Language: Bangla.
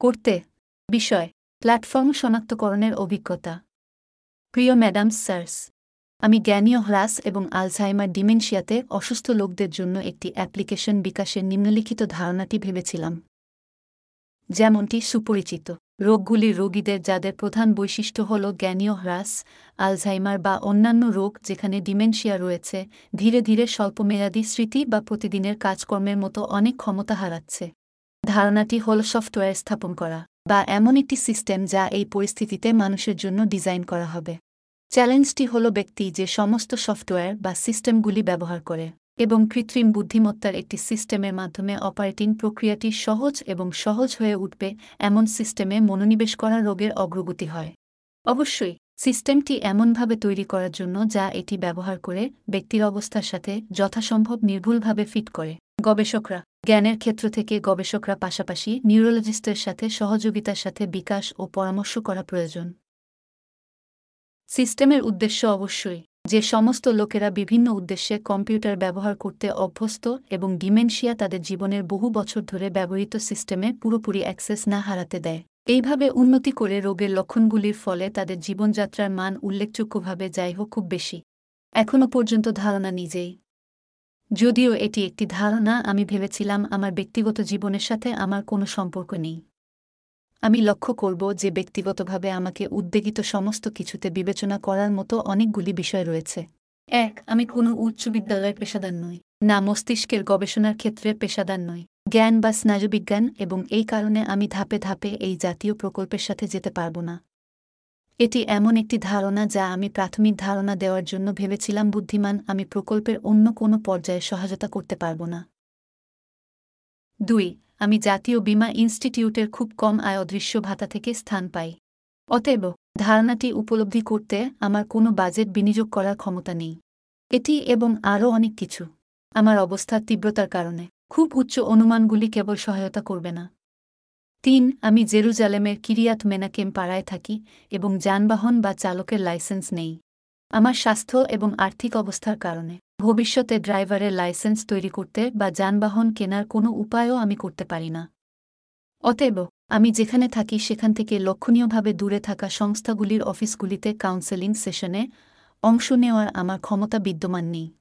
করতে। বিষয় প্ল্যাটফর্ম শনাক্তকরণের অভিজ্ঞতা। প্রিয় ম্যাডাম স্যার্স আমি জ্ঞানীয় হ্রাস এবং আলঝাইমার ডিমেনশিয়াতে অসুস্থ লোকদের জন্য একটি অ্যাপ্লিকেশন বিকাশের নিম্নলিখিত ধারণাটি ভেবেছিলাম। যেমনটি সুপরিচিত। রোগগুলি রোগীদের যাদের প্রধান বৈশিষ্ট্য হল জ্ঞানীয় হ্রাস আলঝাইমার বা অন্যান্য রোগ যেখানে ডিমেনশিয়া রয়েছে, ধীরে ধীরে স্বল্পমেয়াদী স্মৃতি বা প্রতিদিনের কাজকর্মের মতো অনেক ক্ষমতা হারাচ্ছে। ধারণাটি হল সফটওয়্যার স্থাপন করা, বা এমন একটি সিস্টেম যা এই পরিস্থিতিতে মানুষের জন্য ডিজাইন করা হবে। চ্যালেঞ্জটি হল ব্যক্তি যে সমস্ত সফটওয়্যার বা সিস্টেমগুলি ব্যবহার করে, এবং কৃত্রিম বুদ্ধিমত্তার একটি সিস্টেমের মাধ্যমে অপারেটিং প্রক্রিয়াটি সহজ এবং সহজ হয়ে উঠবে, এমন সিস্টেমে মনোনিবেশ করা রোগের অগ্রগতি হয়। অবশ্যই, সিস্টেমটি এমনভাবে তৈরি করার জন্য যা এটি ব্যবহার করে ব্যক্তির অবস্থার সাথে যথাসম্ভব নির্ভুলভাবে ফিট করে। গবেষকরা জ্ঞানের ক্ষেত্র থেকে গবেষকরা পাশাপাশি নিউরোলজিস্টের সাথে সহযোগিতার সাথে বিকাশ ও পরামর্শ করা প্রয়োজন। সিস্টেমের উদ্দেশ্য অবশ্যই যে সমস্ত লোকেরা বিভিন্ন উদ্দেশ্যে কম্পিউটার ব্যবহার করতে অভ্যস্ত এবং ডিমেনশিয়া তাদের জীবনের বহু বছর ধরে ব্যবহৃত সিস্টেমে পুরোপুরি অ্যাক্সেস না হারাতে দেয়। এইভাবে উন্নতি করে রোগের লক্ষণগুলির ফলে তাদের জীবনযাত্রার মান উল্লেখযোগ্যভাবে যাই হোক খুব বেশি। এখনও পর্যন্ত ধারণা নিজেই। যদিও এটি একটি ধারণা, আমি ভেবেছিলাম আমার ব্যক্তিগত জীবনের সাথে আমার কোনো সম্পর্ক নেই। আমি লক্ষ্য করব যে ব্যক্তিগতভাবে আমাকে উদ্বেগিত সমস্ত কিছুতে বিবেচনা করার মতো অনেকগুলি বিষয় রয়েছে। এক, আমি কোনো উচ্চ বিদ্যালয়ের পেশাদার নই। না, মস্তিষ্কের গবেষণার ক্ষেত্রে পেশাদার নই। জ্ঞান বা স্নায়ুবিজ্ঞান এবং এই কারণে আমি ধাপে ধাপে এই জাতীয় প্রকল্পের সাথে যেতে পারব না। এটি এমন একটি ধারণা যা আমি প্রাথমিক ধারণা দেওয়ার জন্য ভেবেছিলাম, বুদ্ধিমান আমি প্রকল্পের অন্য কোনো পর্যায়ে সহায়তা করতে পারব না। দুই, আমি জাতীয় বীমা ইনস্টিটিউটের খুব কম আয় অদৃশ্য ভাতা থেকে স্থান পাই। অতএব, ধারণাটি উপলব্ধি করতে আমার কোনো বাজেট বিনিয়োগ করার ক্ষমতা নেই। এটি এবং আরও অনেক কিছু। আমার অবস্থার তীব্রতার কারণে। খুব উচ্চ অনুমানগুলি কেবল সহায়তা করবে না। তিন, আমি জেরুজালেমের কিরিয়াত মেনাকেম পাড়ায় থাকি এবং যানবাহন বা চালকের লাইসেন্স নেই। আমার স্বাস্থ্য এবং আর্থিক অবস্থার কারণে। ভবিষ্যতে ড্রাইভারের লাইসেন্স তৈরি করতে বা যানবাহন কেনার কোনো উপায়ও আমি করতে পারি না। অতএব, আমি যেখানে থাকি সেখান থেকে লক্ষণীয়ভাবে দূরে থাকা সংস্থাগুলির অফিসগুলিতে কাউন্সেলিং সেশনে অংশ নেওয়ার আমার ক্ষমতা বিদ্যমান নেই।